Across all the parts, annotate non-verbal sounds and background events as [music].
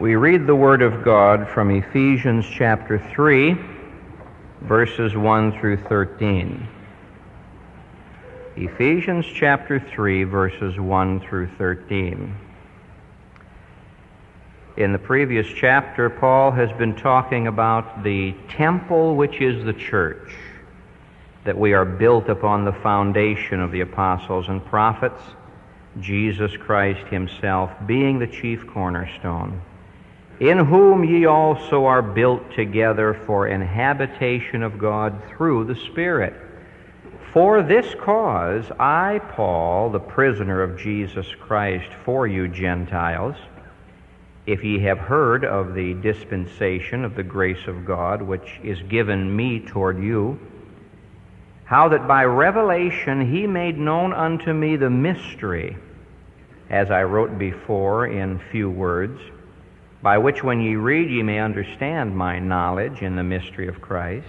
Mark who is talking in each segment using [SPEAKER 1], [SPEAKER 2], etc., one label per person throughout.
[SPEAKER 1] We read the Word of God from Ephesians chapter 3, verses 1 through 13. Ephesians chapter 3, verses 1 through 13. In the previous chapter, Paul has been talking about the temple which is the church, that we are built upon the foundation of the apostles and prophets, Jesus Christ Himself being the chief cornerstone in whom ye also are built together for an habitation of God through the Spirit. For this cause I, Paul, the prisoner of Jesus Christ, for you Gentiles, if ye have heard of the dispensation of the grace of God which is given me toward you, how that by revelation he made known unto me the mystery, as I wrote before in few words, by which when ye read ye may understand my knowledge in the mystery of Christ,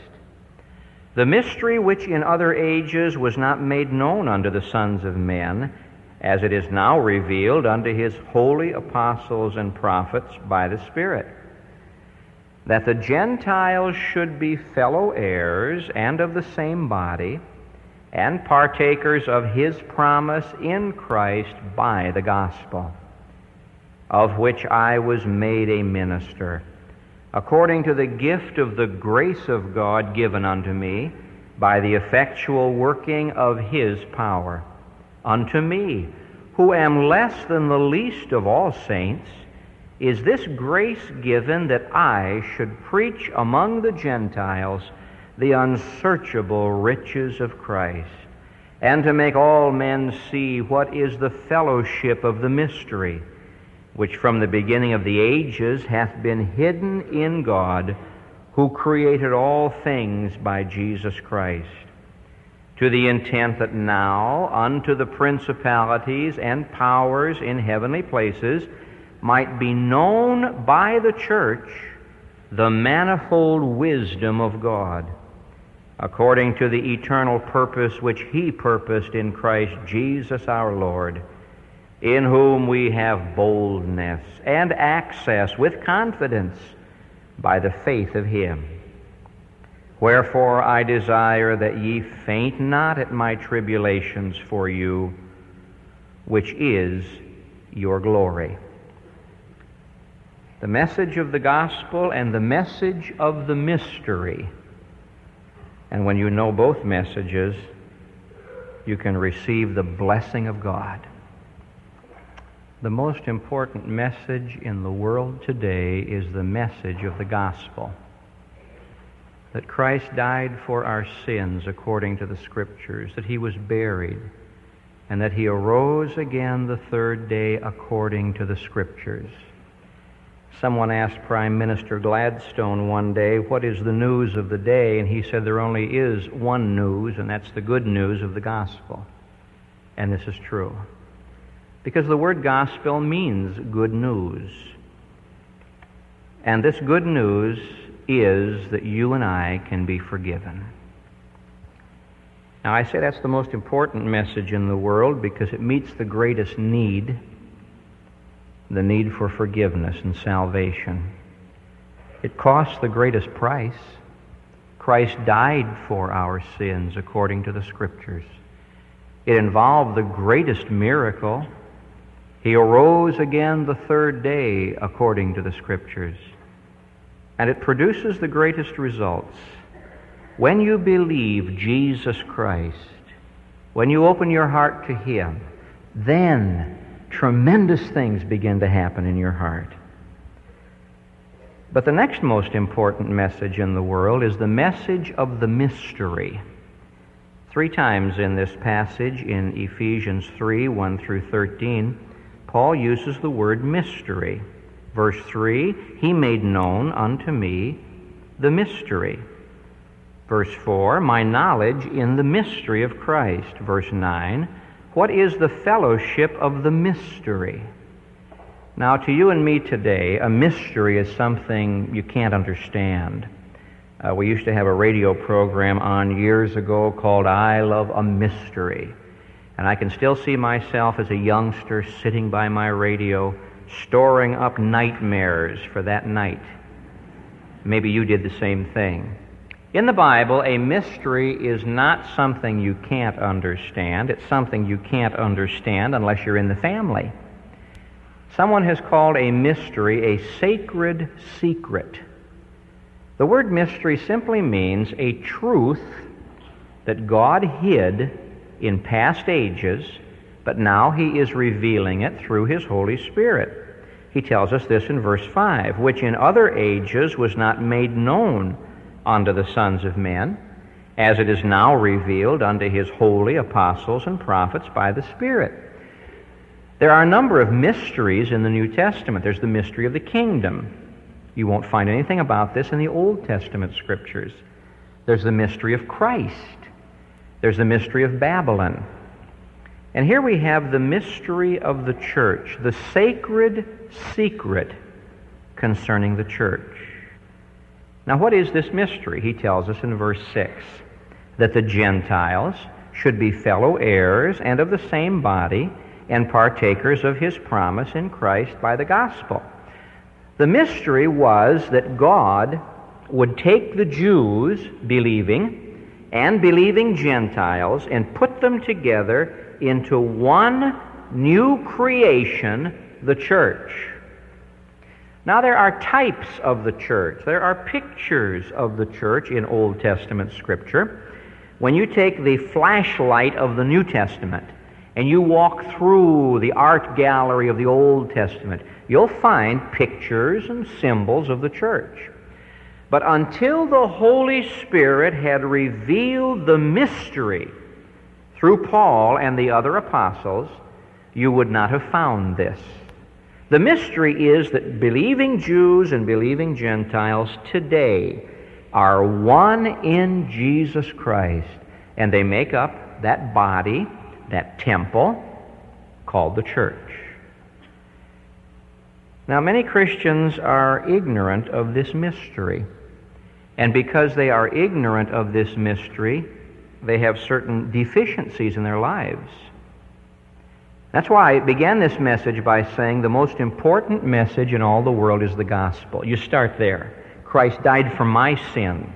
[SPEAKER 1] the mystery which in other ages was not made known unto the sons of men, as it is now revealed unto his holy apostles and prophets by the Spirit, that the Gentiles should be fellow heirs and of the same body, and partakers of his promise in Christ by the gospel of which I was made a minister, according to the gift of the grace of God given unto me by the effectual working of his power. Unto me, who am less than the least of all saints, is this grace given that I should preach among the Gentiles the unsearchable riches of Christ, and to make all men see what is the fellowship of the mystery which from the beginning of the ages hath been hidden in God, who created all things by Jesus Christ, to the intent that now unto the principalities and powers in heavenly places might be known by the church the manifold wisdom of God, according to the eternal purpose which He purposed in Christ Jesus our Lord in whom we have boldness and access with confidence by the faith of Him. Wherefore I desire that ye faint not at my tribulations for you, which is your glory. The message of the gospel and the message of the mystery. And when you know both messages, you can receive the blessing of God. The most important message in the world today is the message of the gospel. That Christ died for our sins according to the Scriptures, that he was buried, and that he arose again the third day according to the Scriptures. Someone asked Prime Minister Gladstone one day, What is the news of the day? And he said, There only is one news, and that's the good news of the gospel. And this is true. Because the word gospel means good news. And this good news is that you and I can be forgiven. Now, I say that's the most important message in the world because it meets the greatest need the need for forgiveness and salvation. It costs the greatest price. Christ died for our sins according to the Scriptures. It involved the greatest miracle he arose again the third day according to the Scriptures. And it produces the greatest results. When you believe Jesus Christ, when you open your heart to Him, then tremendous things begin to happen in your heart. But the next most important message in the world is the message of the mystery. Three times in this passage in Ephesians 3 1 through 13, Paul uses the word mystery. Verse 3 He made known unto me the mystery. Verse 4 My knowledge in the mystery of Christ. Verse 9 What is the fellowship of the mystery? Now, to you and me today, a mystery is something you can't understand. Uh, we used to have a radio program on years ago called I Love a Mystery. And I can still see myself as a youngster sitting by my radio, storing up nightmares for that night. Maybe you did the same thing. In the Bible, a mystery is not something you can't understand. It's something you can't understand unless you're in the family. Someone has called a mystery a sacred secret. The word mystery simply means a truth that God hid in past ages, but now He is revealing it through His Holy Spirit. He tells us this in verse 5 which in other ages was not made known unto the sons of men, as it is now revealed unto His holy apostles and prophets by the Spirit. There are a number of mysteries in the New Testament. There's the mystery of the kingdom. You won't find anything about this in the Old Testament scriptures. There's the mystery of Christ. There's the mystery of Babylon. And here we have the mystery of the church, the sacred secret concerning the church. Now, what is this mystery? He tells us in verse 6 that the Gentiles should be fellow heirs and of the same body and partakers of his promise in Christ by the gospel. The mystery was that God would take the Jews, believing, and believing Gentiles and put them together into one new creation, the church. Now, there are types of the church, there are pictures of the church in Old Testament Scripture. When you take the flashlight of the New Testament and you walk through the art gallery of the Old Testament, you'll find pictures and symbols of the church. But until the Holy Spirit had revealed the mystery through Paul and the other apostles, you would not have found this. The mystery is that believing Jews and believing Gentiles today are one in Jesus Christ, and they make up that body, that temple called the church. Now, many Christians are ignorant of this mystery. And because they are ignorant of this mystery, they have certain deficiencies in their lives. That's why I began this message by saying the most important message in all the world is the gospel. You start there. Christ died for my sins.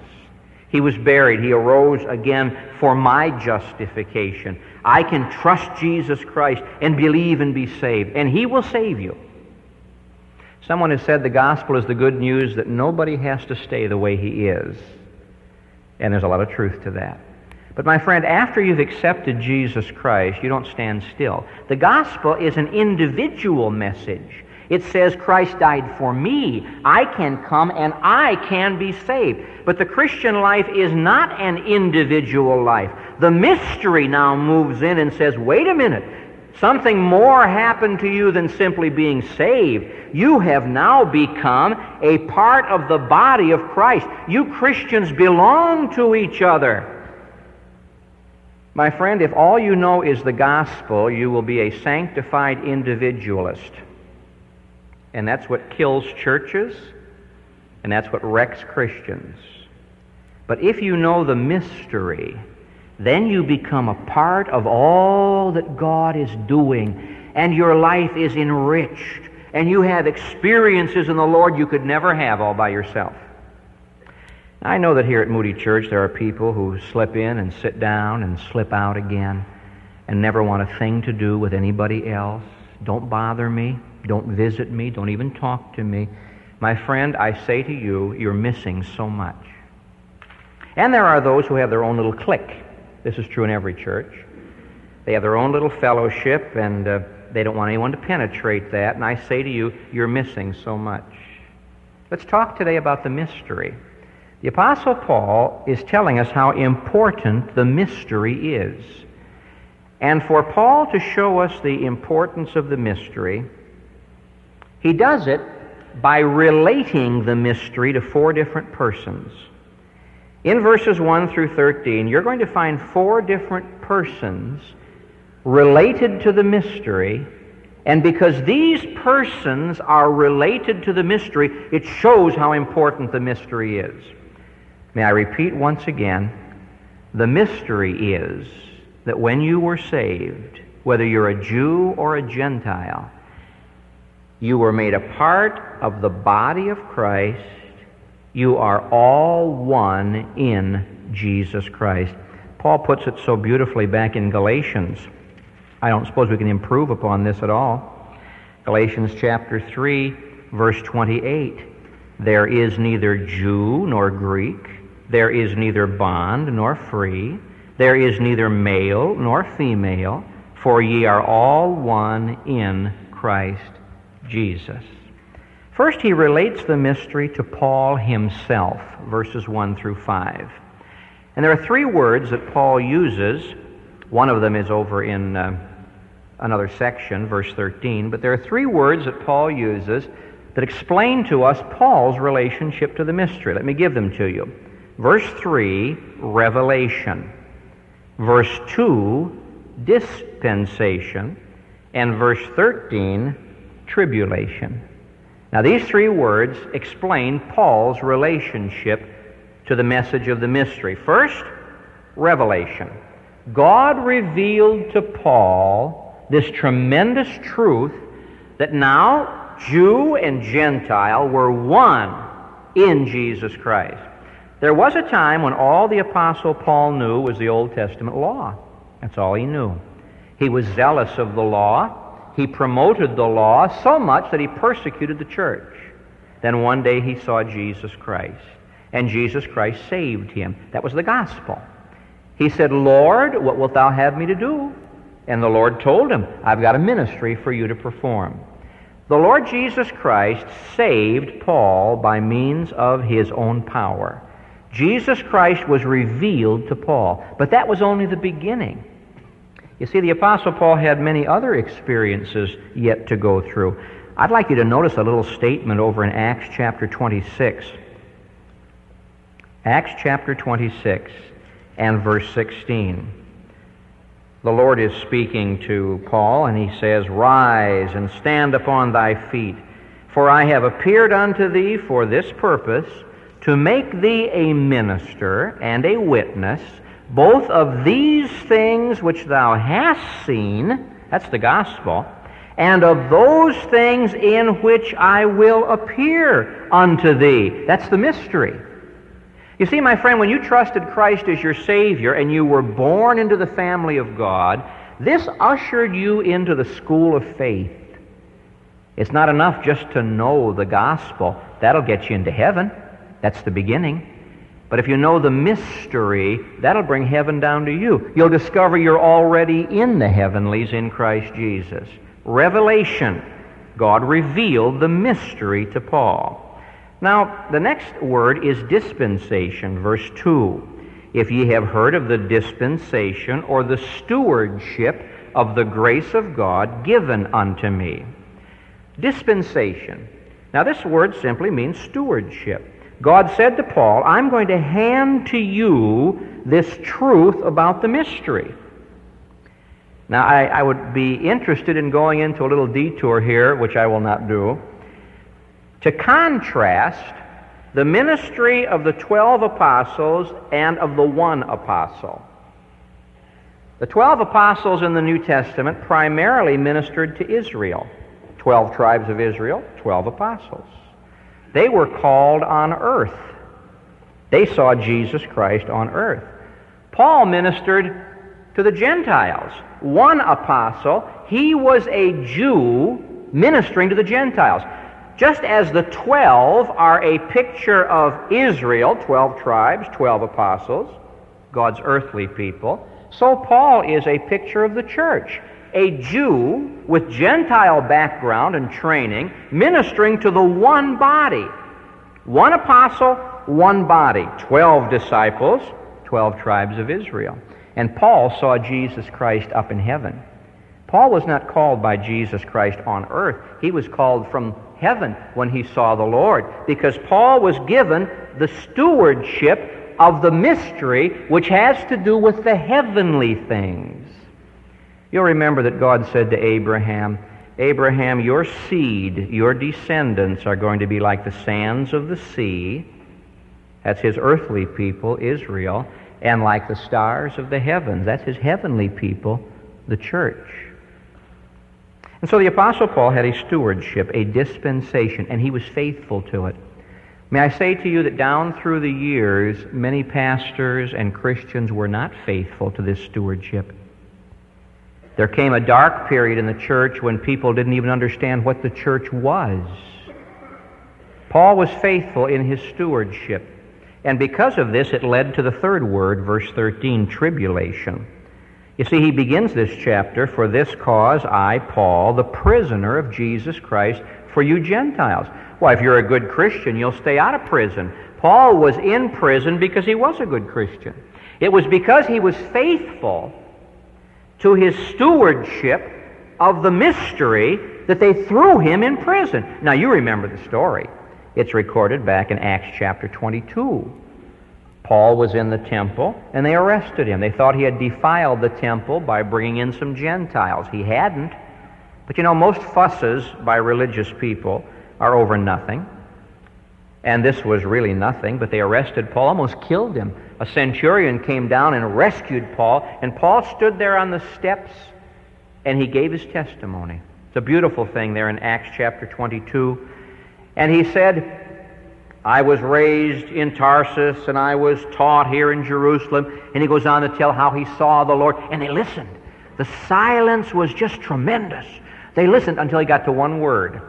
[SPEAKER 1] He was buried. He arose again for my justification. I can trust Jesus Christ and believe and be saved, and He will save you. Someone has said the gospel is the good news that nobody has to stay the way he is. And there's a lot of truth to that. But my friend, after you've accepted Jesus Christ, you don't stand still. The gospel is an individual message. It says Christ died for me. I can come and I can be saved. But the Christian life is not an individual life. The mystery now moves in and says, wait a minute. Something more happened to you than simply being saved. You have now become a part of the body of Christ. You Christians belong to each other. My friend, if all you know is the gospel, you will be a sanctified individualist. And that's what kills churches, and that's what wrecks Christians. But if you know the mystery, then you become a part of all that God is doing, and your life is enriched, and you have experiences in the Lord you could never have all by yourself. I know that here at Moody Church there are people who slip in and sit down and slip out again and never want a thing to do with anybody else. Don't bother me. Don't visit me. Don't even talk to me. My friend, I say to you, you're missing so much. And there are those who have their own little clique. This is true in every church. They have their own little fellowship, and uh, they don't want anyone to penetrate that. And I say to you, you're missing so much. Let's talk today about the mystery. The Apostle Paul is telling us how important the mystery is. And for Paul to show us the importance of the mystery, he does it by relating the mystery to four different persons. In verses 1 through 13, you're going to find four different persons related to the mystery. And because these persons are related to the mystery, it shows how important the mystery is. May I repeat once again the mystery is that when you were saved, whether you're a Jew or a Gentile, You were made a part of the body of Christ. You are all one in Jesus Christ. Paul puts it so beautifully back in Galatians. I don't suppose we can improve upon this at all. Galatians chapter 3, verse 28. There is neither Jew nor Greek, there is neither bond nor free, there is neither male nor female, for ye are all one in Christ Jesus. First, he relates the mystery to Paul himself, verses 1 through 5. And there are three words that Paul uses. One of them is over in uh, another section, verse 13, but there are three words that Paul uses that explain to us Paul's relationship to the mystery. Let me give them to you. Verse 3, revelation. Verse 2, dispensation. And verse 13, tribulation. Now, these three words explain Paul's relationship to the message of the mystery. First, revelation. God revealed to Paul this tremendous truth that now Jew and Gentile were one in Jesus Christ. There was a time when all the Apostle Paul knew was the Old Testament law. That's all he knew. He was zealous of the law. He promoted the law so much that he persecuted the church. Then one day he saw Jesus Christ, and Jesus Christ saved him. That was the gospel. He said, Lord, what wilt thou have me to do? And the Lord told him, I've got a ministry for you to perform. The Lord Jesus Christ saved Paul by means of his own power. Jesus Christ was revealed to Paul, but that was only the beginning. You see, the Apostle Paul had many other experiences yet to go through. I'd like you to notice a little statement over in Acts chapter 26. Acts chapter 26 and verse 16. The Lord is speaking to Paul, and he says, Rise and stand upon thy feet, for I have appeared unto thee for this purpose, to make thee a minister and a witness both of these things which thou hast seen, that's the gospel, and of those things in which I will appear unto thee. That's the mystery. You see, my friend, when you trusted Christ as your Savior and you were born into the family of God, this ushered you into the school of faith. It's not enough just to know the gospel. That'll get you into heaven. That's the beginning. But if you know the mystery, that'll bring heaven down to you. You'll discover you're already in the heavenlies in Christ Jesus. Revelation. God revealed the mystery to Paul. Now, the next word is dispensation, verse 2. If ye have heard of the dispensation or the stewardship of the grace of God given unto me. Dispensation. Now, this word simply means stewardship. God said to Paul, I'm going to hand to you this truth about the mystery. Now, I, I, would be interested in going into a little detour here, which I will not do, to contrast the ministry of the twelve apostles and of the one apostle. The twelve apostles in the New Testament primarily ministered to Israel. Twelve tribes of Israel, twelve apostles. They were called on earth. They saw Jesus Christ on earth. Paul ministered to the Gentiles. One apostle, he was a Jew ministering to the Gentiles. Just as the twelve are a picture of Israel, 12 tribes, 12 apostles, God's earthly people, so Paul is a picture of the church a Jew with Gentile background and training ministering to the one body. One apostle, one body. Twelve disciples, twelve tribes of Israel. And Paul saw Jesus Christ up in heaven. Paul was not called by Jesus Christ on earth. He was called from heaven when he saw the Lord because Paul was given the stewardship of the mystery which has to do with the heavenly things. You'll remember that God said to Abraham, Abraham, your seed, your descendants are going to be like the sands of the sea. That's his earthly people, Israel, and like the stars of the heavens. That's his heavenly people, the church. And so the Apostle Paul had a stewardship, a dispensation, and he was faithful to it. May I say to you that down through the years, many pastors and Christians were not faithful to this stewardship. There came a dark period in the church when people didn't even understand what the church was. Paul was faithful in his stewardship. And because of this, it led to the third word, verse 13, tribulation. You see, he begins this chapter, For this cause I, Paul, the prisoner of Jesus Christ, for you Gentiles. Well, if you're a good Christian, you'll stay out of prison. Paul was in prison because he was a good Christian. It was because he was faithful to his stewardship of the mystery that they threw him in prison. Now, you remember the story. It's recorded back in Acts chapter 22. Paul was in the temple, and they arrested him. They thought he had defiled the temple by bringing in some Gentiles. He hadn't. But you know, most fusses by religious people are over nothing. And this was really nothing, but they arrested Paul, almost killed him. A centurion came down and rescued Paul, and Paul stood there on the steps and he gave his testimony. It's a beautiful thing there in Acts chapter 22. And he said, I was raised in Tarsus and I was taught here in Jerusalem. And he goes on to tell how he saw the Lord. And they listened. The silence was just tremendous. They listened until he got to one word.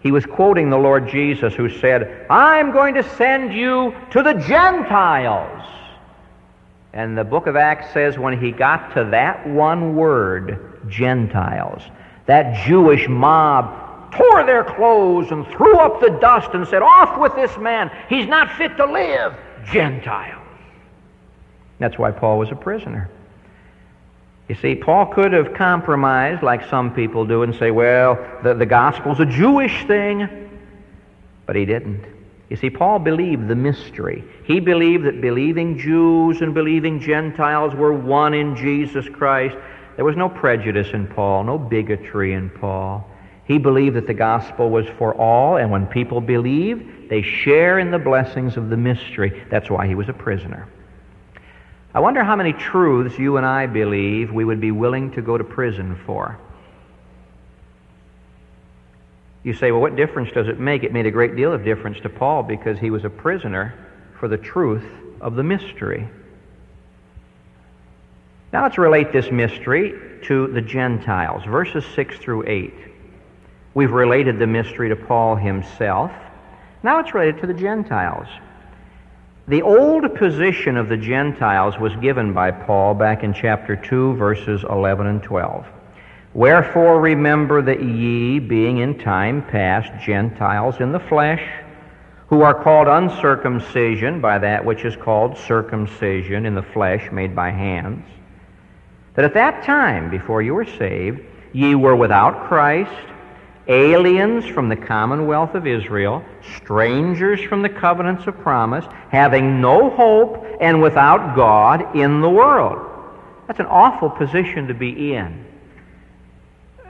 [SPEAKER 1] He was quoting the Lord Jesus, who said, I'm going to send you to the Gentiles. And the book of Acts says when he got to that one word, Gentiles, that Jewish mob tore their clothes and threw up the dust and said, Off with this man. He's not fit to live. Gentiles. That's why Paul was a prisoner. You see, Paul could have compromised like some people do and say, well, the, the gospel's a Jewish thing. But he didn't. You see, Paul believed the mystery. He believed that believing Jews and believing Gentiles were one in Jesus Christ. There was no prejudice in Paul, no bigotry in Paul. He believed that the gospel was for all, and when people believe, they share in the blessings of the mystery. That's why he was a prisoner. I wonder how many truths you and I believe we would be willing to go to prison for. You say, well, what difference does it make? It made a great deal of difference to Paul because he was a prisoner for the truth of the mystery. Now let's relate this mystery to the Gentiles, verses 6 through 8. We've related the mystery to Paul himself. Now it's related to the Gentiles. The old position of the Gentiles was given by Paul back in chapter 2, verses 11 and 12. Wherefore remember that ye, being in time past Gentiles in the flesh, who are called uncircumcision by that which is called circumcision in the flesh made by hands, that at that time, before you were saved, ye were without Christ, aliens from the commonwealth of Israel, strangers from the covenants of promise, having no hope and without God in the world. That's an awful position to be in.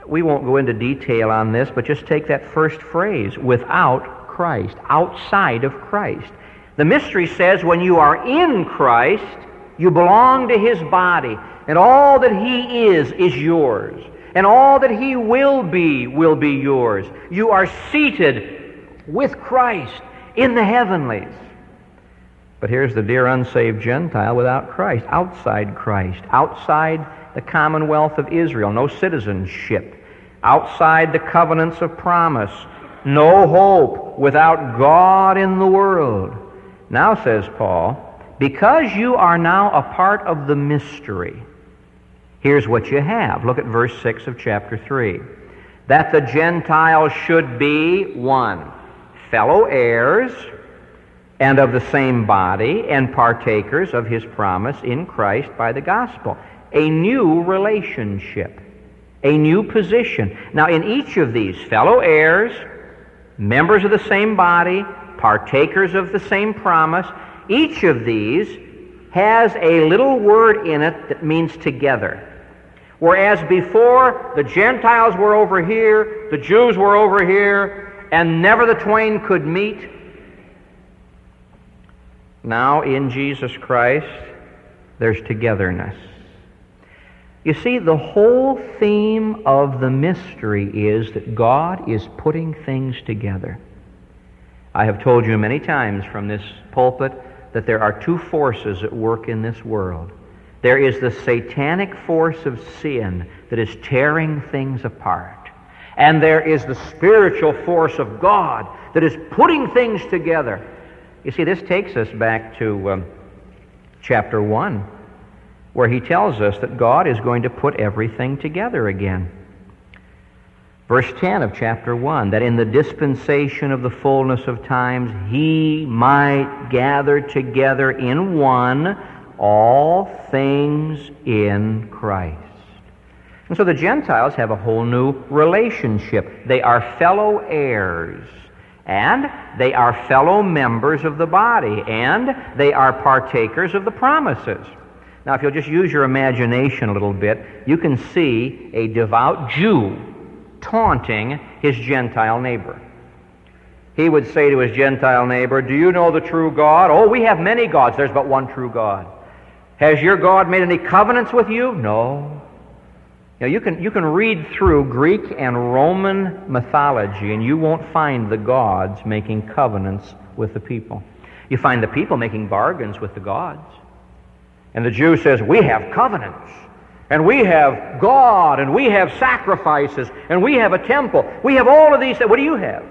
[SPEAKER 1] We won't go into detail on this, but just take that first phrase without Christ, outside of Christ. The mystery says when you are in Christ, you belong to his body, and all that he is is yours and all that he will be will be yours. You are seated with Christ in the heavenlies. But here's the dear unsaved Gentile without Christ, outside Christ, outside the commonwealth of Israel, no citizenship, outside the covenants of promise, no hope, without God in the world. Now, says Paul, because you are now a part of the mystery, Here's what you have. Look at verse 6 of chapter 3. That the Gentiles should be, one, fellow heirs and of the same body and partakers of his promise in Christ by the gospel. A new relationship, a new position. Now, in each of these, fellow heirs, members of the same body, partakers of the same promise, each of these has a little word in it that means together. Whereas before, the Gentiles were over here, the Jews were over here, and never the twain could meet. Now, in Jesus Christ, there's togetherness. You see, the whole theme of the mystery is that God is putting things together. I have told you many times from this pulpit that there are two forces at work in this world. There is the satanic force of sin that is tearing things apart. And there is the spiritual force of God that is putting things together. You see, this takes us back to um, chapter 1 where he tells us that God is going to put everything together again. Verse 10 of chapter 1 that in the dispensation of the fullness of times he might gather together in one all things in Christ. And so the Gentiles have a whole new relationship. They are fellow heirs, and they are fellow members of the body, and they are partakers of the promises. Now, if you'll just use your imagination a little bit, you can see a devout Jew taunting his Gentile neighbor. He would say to his Gentile neighbor, Do you know the true God? Oh, we have many gods. There's but one true God. Has your God made any covenants with you? No. Now, you can, you can read through Greek and Roman mythology, and you won't find the gods making covenants with the people. You find the people making bargains with the gods. And the Jew says, We have covenants. And we have God, and we have sacrifices, and we have a temple. We have all of these. What do you have?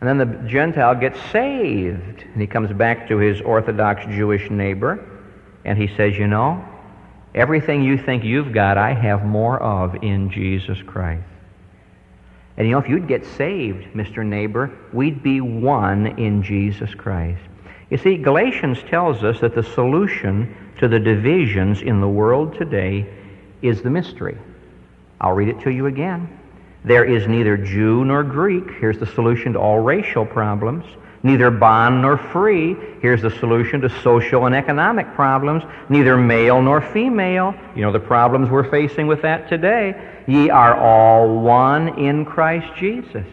[SPEAKER 1] And then the Gentile gets saved. And he comes back to his Orthodox Jewish neighbor, and he says, You know, everything you think you've got, I have more of in Jesus Christ. And you know, if you'd get saved, Mr. Neighbor, we'd be one in Jesus Christ. You see, Galatians tells us that the solution to the divisions in the world today is the mystery. I'll read it to you again. There is neither Jew nor Greek. Here's the solution to all racial problems. Neither bond nor free. Here's the solution to social and economic problems. Neither male nor female. You know the problems we're facing with that today. Ye are all one in Christ Jesus.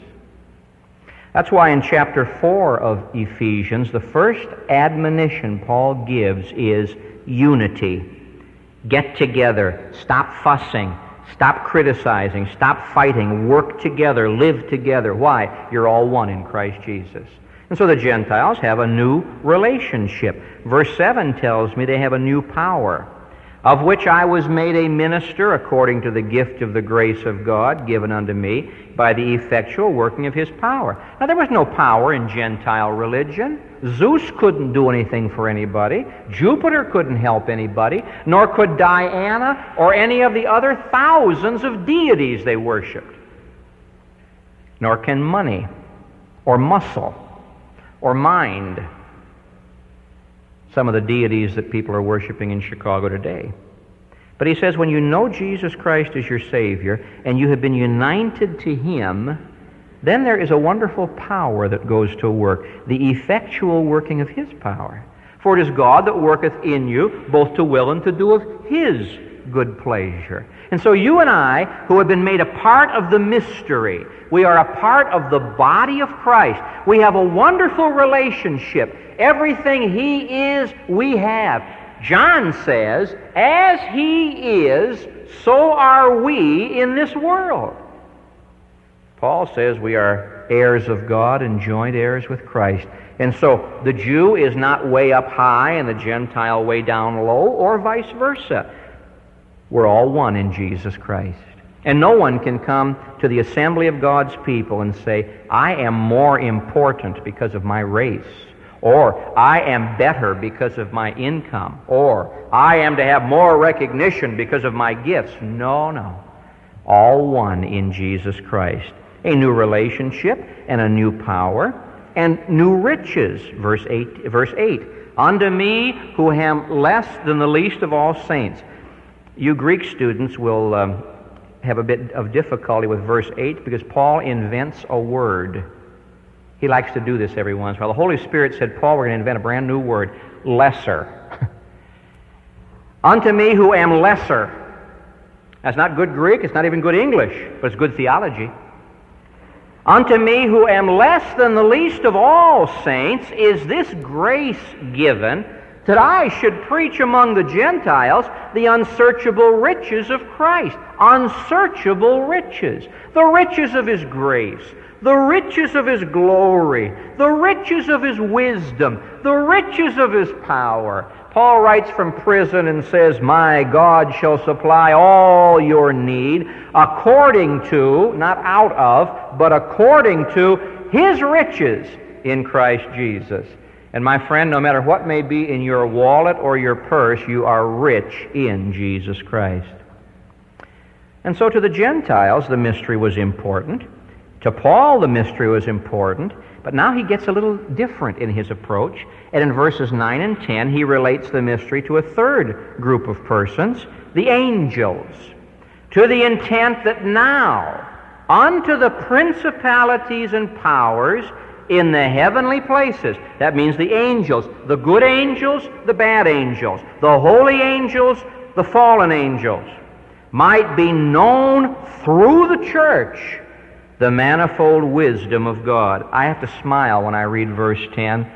[SPEAKER 1] That's why in chapter 4 of Ephesians, the first admonition Paul gives is unity. Get together. Stop fussing. Stop criticizing. Stop fighting. Work together. Live together. Why? You're all one in Christ Jesus. And so the Gentiles have a new relationship. Verse 7 tells me they have a new power of which I was made a minister according to the gift of the grace of God given unto me by the effectual working of his power. Now, there was no power in Gentile religion. Zeus couldn't do anything for anybody. Jupiter couldn't help anybody, nor could Diana or any of the other thousands of deities they worshiped. Nor can money or muscle or mind some of the deities that people are worshiping in Chicago today. But he says, when you know Jesus Christ as your Savior and you have been united to Him, then there is a wonderful power that goes to work, the effectual working of His power. For it is God that worketh in you both to will and to do of His good pleasure. And so you and I, who have been made a part of the mystery, we are a part of the body of Christ. We have a wonderful relationship. Everything He is, we have. John says, as He is, so are we in this world. Paul says we are heirs of God and joint heirs with Christ. And so the Jew is not way up high and the Gentile way down low, or vice versa. We're all one in Jesus Christ. And no one can come to the assembly of God's people and say, I am more important because of my race, or I am better because of my income, or I am to have more recognition because of my gifts. No, no. All one in Jesus Christ. A new relationship and a new power and new riches. Verse 8. Verse 8. Unto me who am less than the least of all saints. You Greek students will um, have a bit of difficulty with verse 8 because Paul invents a word. He likes to do this every once in a while. The Holy Spirit said, Paul, we're going to invent a brand new word lesser. [laughs] Unto me who am lesser. That's not good Greek, it's not even good English, but it's good theology. Unto me who am less than the least of all saints is this grace given that I should preach among the Gentiles the unsearchable riches of Christ. Unsearchable riches. The riches of His grace, the riches of His glory, the riches of His wisdom, the riches of His power. Paul writes from prison and says, My God shall supply all your need according to, not out of, but according to His riches in Christ Jesus. And my friend, no matter what may be in your wallet or your purse, you are rich in Jesus Christ. And so to the Gentiles, the mystery was important. To Paul, the mystery was important. But now he gets a little different in his approach. And in verses 9 and 10, he relates the mystery to a third group of persons, the angels, to the intent that now, unto the principalities and powers in the heavenly places. That means the angels, the good angels, the bad angels, the holy angels, the fallen angels, might be known through the church the manifold wisdom of God. I have to smile when I read verse 10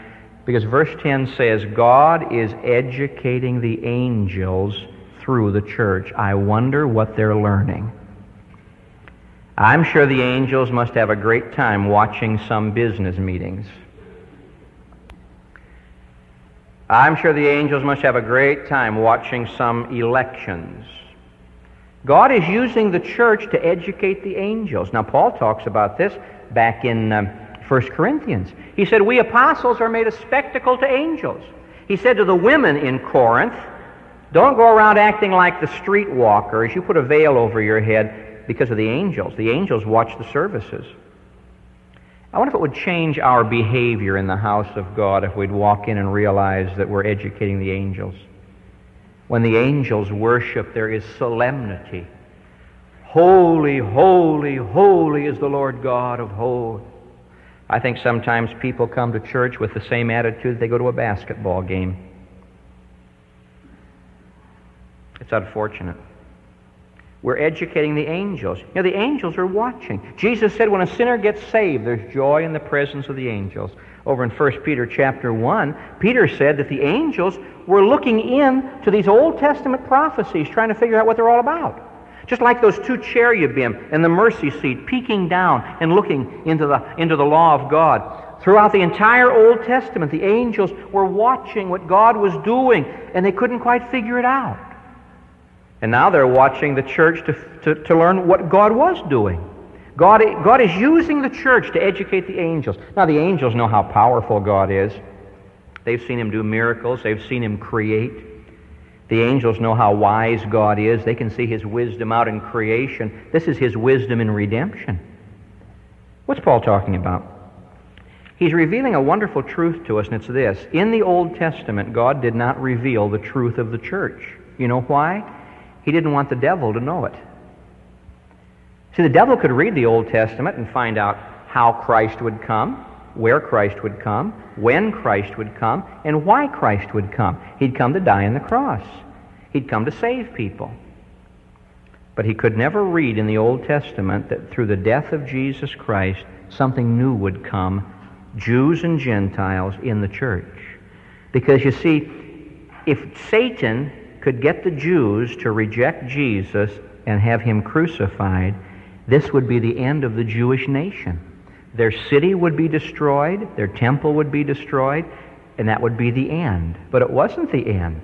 [SPEAKER 1] because verse 10 says, God is educating the angels through the church. I wonder what they're learning. I'm sure the angels must have a great time watching some business meetings. I'm sure the angels must have a great time watching some elections. God is using the church to educate the angels. Now, Paul talks about this back in um, 1 Corinthians. He said, We apostles are made a spectacle to angels. He said to the women in Corinth, Don't go around acting like the streetwalkers. You put a veil over your head because of the angels. The angels watch the services. I wonder if it would change our behavior in the house of God if we'd walk in and realize that we're educating the angels. When the angels worship, there is solemnity. Holy, holy, holy is the Lord God of hosts. I think sometimes people come to church with the same attitude they go to a basketball game. It's unfortunate. We're educating the angels. You know, the angels are watching. Jesus said when a sinner gets saved, there's joy in the presence of the angels over in 1 Peter chapter 1, Peter said that the angels were looking in to these Old Testament prophecies, trying to figure out what they're all about. Just like those two cherubim in the mercy seat, peeking down and looking into the, into the law of God. Throughout the entire Old Testament, the angels were watching what God was doing, and they couldn't quite figure it out. And now they're watching the church to, to, to learn what God was doing. God, God is using the church to educate the angels. Now, the angels know how powerful God is. They've seen him do miracles, they've seen him create. The angels know how wise God is. They can see his wisdom out in creation. This is his wisdom in redemption. What's Paul talking about? He's revealing a wonderful truth to us, and it's this. In the Old Testament, God did not reveal the truth of the church. You know why? He didn't want the devil to know it. See, the devil could read the Old Testament and find out how Christ would come, where Christ would come, when Christ would come, and why Christ would come. He'd come to die on the cross. He'd come to save people. But he could never read in the Old Testament that through the death of Jesus Christ, something new would come, Jews and Gentiles in the church. Because you see, if Satan could get the Jews to reject Jesus and have him crucified, this would be the end of the Jewish nation. Their city would be destroyed, their temple would be destroyed, and that would be the end. But it wasn't the end.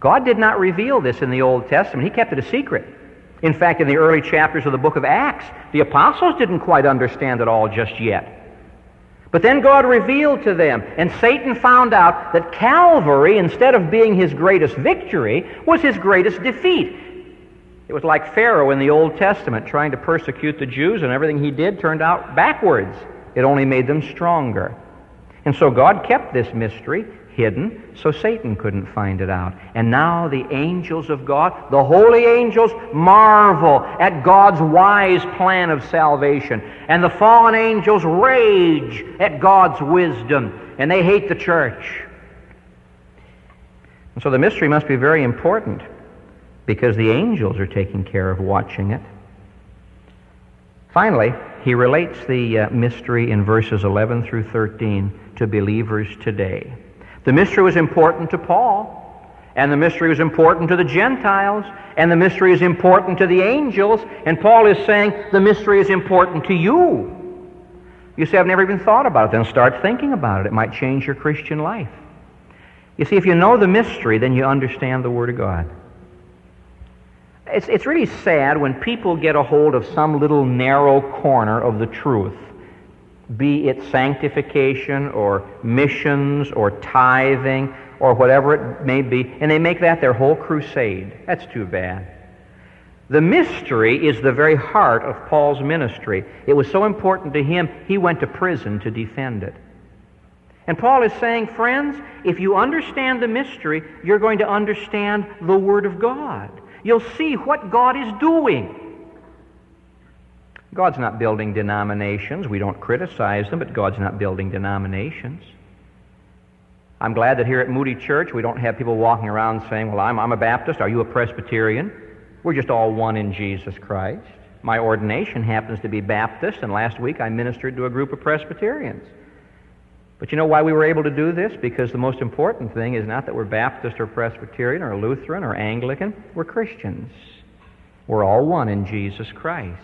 [SPEAKER 1] God did not reveal this in the Old Testament, He kept it a secret. In fact, in the early chapters of the book of Acts, the apostles didn't quite understand it all just yet. But then God revealed to them, and Satan found out that Calvary, instead of being his greatest victory, was his greatest defeat. It was like Pharaoh in the Old Testament trying to persecute the Jews, and everything he did turned out backwards. It only made them stronger. And so God kept this mystery hidden so Satan couldn't find it out. And now the angels of God, the holy angels, marvel at God's wise plan of salvation. And the fallen angels rage at God's wisdom, and they hate the church. And so the mystery must be very important because the angels are taking care of watching it. Finally, he relates the uh, mystery in verses 11 through 13 to believers today. The mystery was important to Paul, and the mystery was important to the Gentiles, and the mystery is important to the angels, and Paul is saying the mystery is important to you. You say, I've never even thought about it. Then start thinking about it. It might change your Christian life. You see, if you know the mystery, then you understand the Word of God. It's, it's really sad when people get a hold of some little narrow corner of the truth, be it sanctification or missions or tithing or whatever it may be, and they make that their whole crusade. That's too bad. The mystery is the very heart of Paul's ministry. It was so important to him, he went to prison to defend it. And Paul is saying, friends, if you understand the mystery, you're going to understand the Word of God. You'll see what God is doing. God's not building denominations. We don't criticize them, but God's not building denominations. I'm glad that here at Moody Church we don't have people walking around saying, Well, I'm, I'm a Baptist. Are you a Presbyterian? We're just all one in Jesus Christ. My ordination happens to be Baptist, and last week I ministered to a group of Presbyterians. But you know why we were able to do this? Because the most important thing is not that we're Baptist or Presbyterian or Lutheran or Anglican. We're Christians. We're all one in Jesus Christ.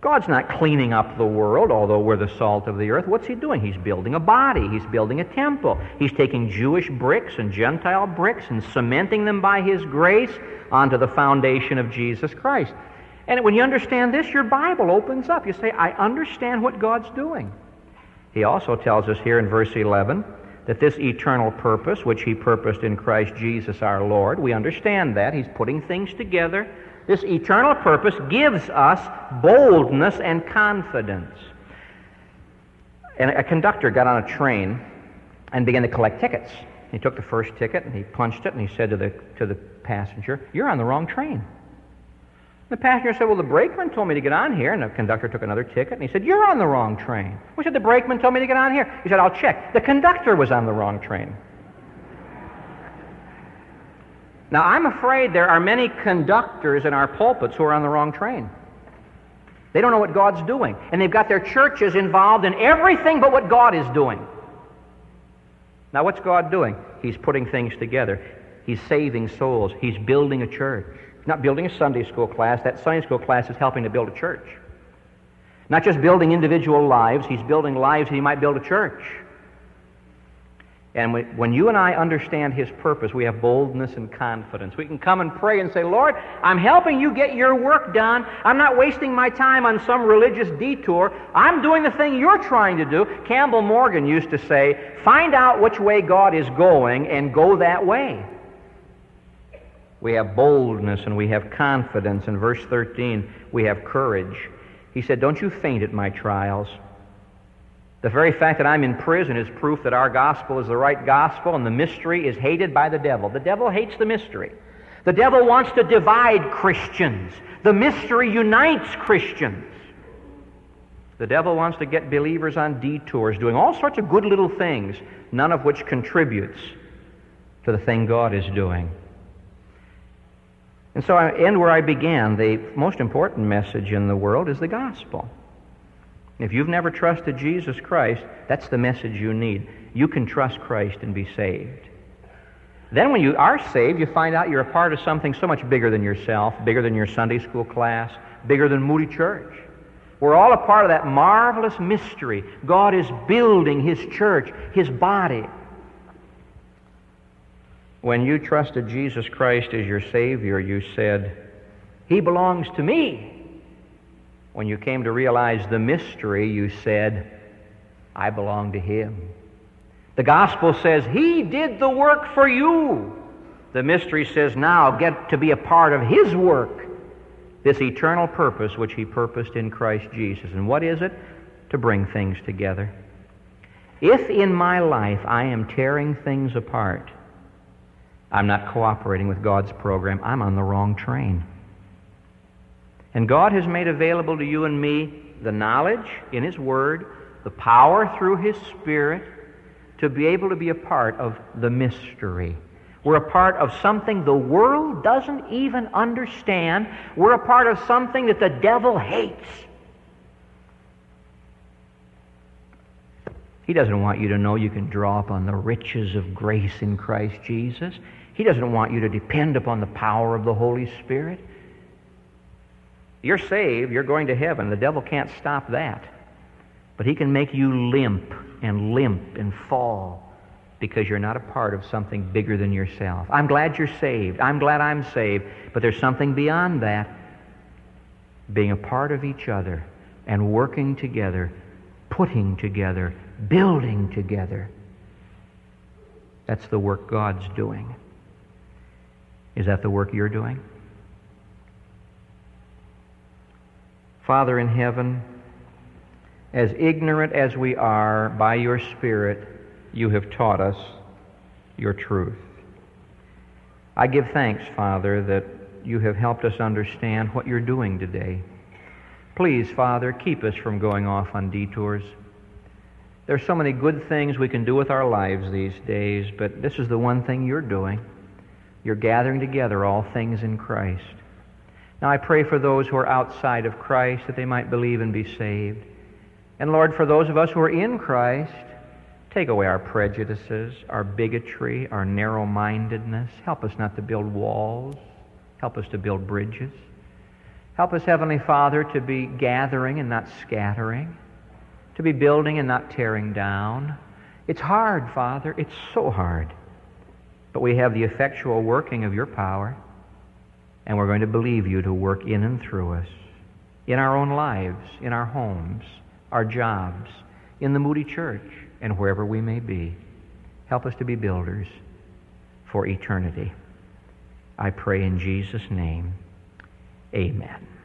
[SPEAKER 1] God's not cleaning up the world, although we're the salt of the earth. What's He doing? He's building a body. He's building a temple. He's taking Jewish bricks and Gentile bricks and cementing them by His grace onto the foundation of Jesus Christ. And when you understand this, your Bible opens up. You say, I understand what God's doing. He also tells us here in verse 11 that this eternal purpose, which He purposed in Christ Jesus our Lord, we understand that. He's putting things together. This eternal purpose gives us boldness and confidence. And a conductor got on a train and began to collect tickets. He took the first ticket and he punched it and he said to the, to the passenger, You're on the wrong train. The passenger said, Well, the brakeman told me to get on here. And the conductor took another ticket and he said, You're on the wrong train. We said, The brakeman told me to get on here. He said, I'll check. The conductor was on the wrong train. Now, I'm afraid there are many conductors in our pulpits who are on the wrong train. They don't know what God's doing. And they've got their churches involved in everything but what God is doing. Now, what's God doing? He's putting things together. He's saving souls. He's building a church. He's not building a Sunday school class. That Sunday school class is helping to build a church. Not just building individual lives, he's building lives he might build a church. And when you and I understand His purpose, we have boldness and confidence. We can come and pray and say, Lord, I'm helping you get your work done. I'm not wasting my time on some religious detour. I'm doing the thing you're trying to do. Campbell Morgan used to say, find out which way God is going and go that way. We have boldness and we have confidence. In verse 13, we have courage. He said, Don't you faint at my trials. The very fact that I'm in prison is proof that our gospel is the right gospel and the mystery is hated by the devil. The devil hates the mystery. The devil wants to divide Christians. The mystery unites Christians. The devil wants to get believers on detours, doing all sorts of good little things, none of which contributes to the thing God is doing. And so I end where I began. The most important message in the world is the gospel. If you've never trusted Jesus Christ, that's the message you need. You can trust Christ and be saved. Then, when you are saved, you find out you're a part of something so much bigger than yourself, bigger than your Sunday school class, bigger than Moody Church. We're all a part of that marvelous mystery. God is building His church, His body. When you trusted Jesus Christ as your Savior, you said, He belongs to me. When you came to realize the mystery, you said, I belong to Him. The gospel says, He did the work for you. The mystery says, now get to be a part of His work, this eternal purpose which He purposed in Christ Jesus. And what is it? To bring things together. If in my life I am tearing things apart, I'm not cooperating with God's program, I'm on the wrong train. And God has made available to you and me the knowledge in His Word, the power through His Spirit to be able to be a part of the mystery. We're a part of something the world doesn't even understand. We're a part of something that the devil hates. He doesn't want you to know you can draw upon the riches of grace in Christ Jesus. He doesn't want you to depend upon the power of the Holy Spirit. You're saved, you're going to heaven. The devil can't stop that. But he can make you limp and limp and fall because you're not a part of something bigger than yourself. I'm glad you're saved. I'm glad I'm saved. But there's something beyond that being a part of each other and working together, putting together, building together. That's the work God's doing. Is that the work you're doing? Father in heaven, as ignorant as we are by your Spirit, you have taught us your truth. I give thanks, Father, that you have helped us understand what you're doing today. Please, Father, keep us from going off on detours. There's so many good things we can do with our lives these days, but this is the one thing you're doing. You're gathering together all things in Christ. Now I pray for those who are outside of Christ that they might believe and be saved. And Lord, for those of us who are in Christ, take away our prejudices, our bigotry, our narrow mindedness. Help us not to build walls. Help us to build bridges. Help us, Heavenly Father, to be gathering and not scattering, to be building and not tearing down. It's hard, Father. It's so hard. But we have the effectual working of your power, and we're going to believe you to work in and through us, in our own lives, in our homes, our jobs, in the Moody Church, and wherever we may be. Help us to be builders for eternity. I pray in Jesus' name. Amen.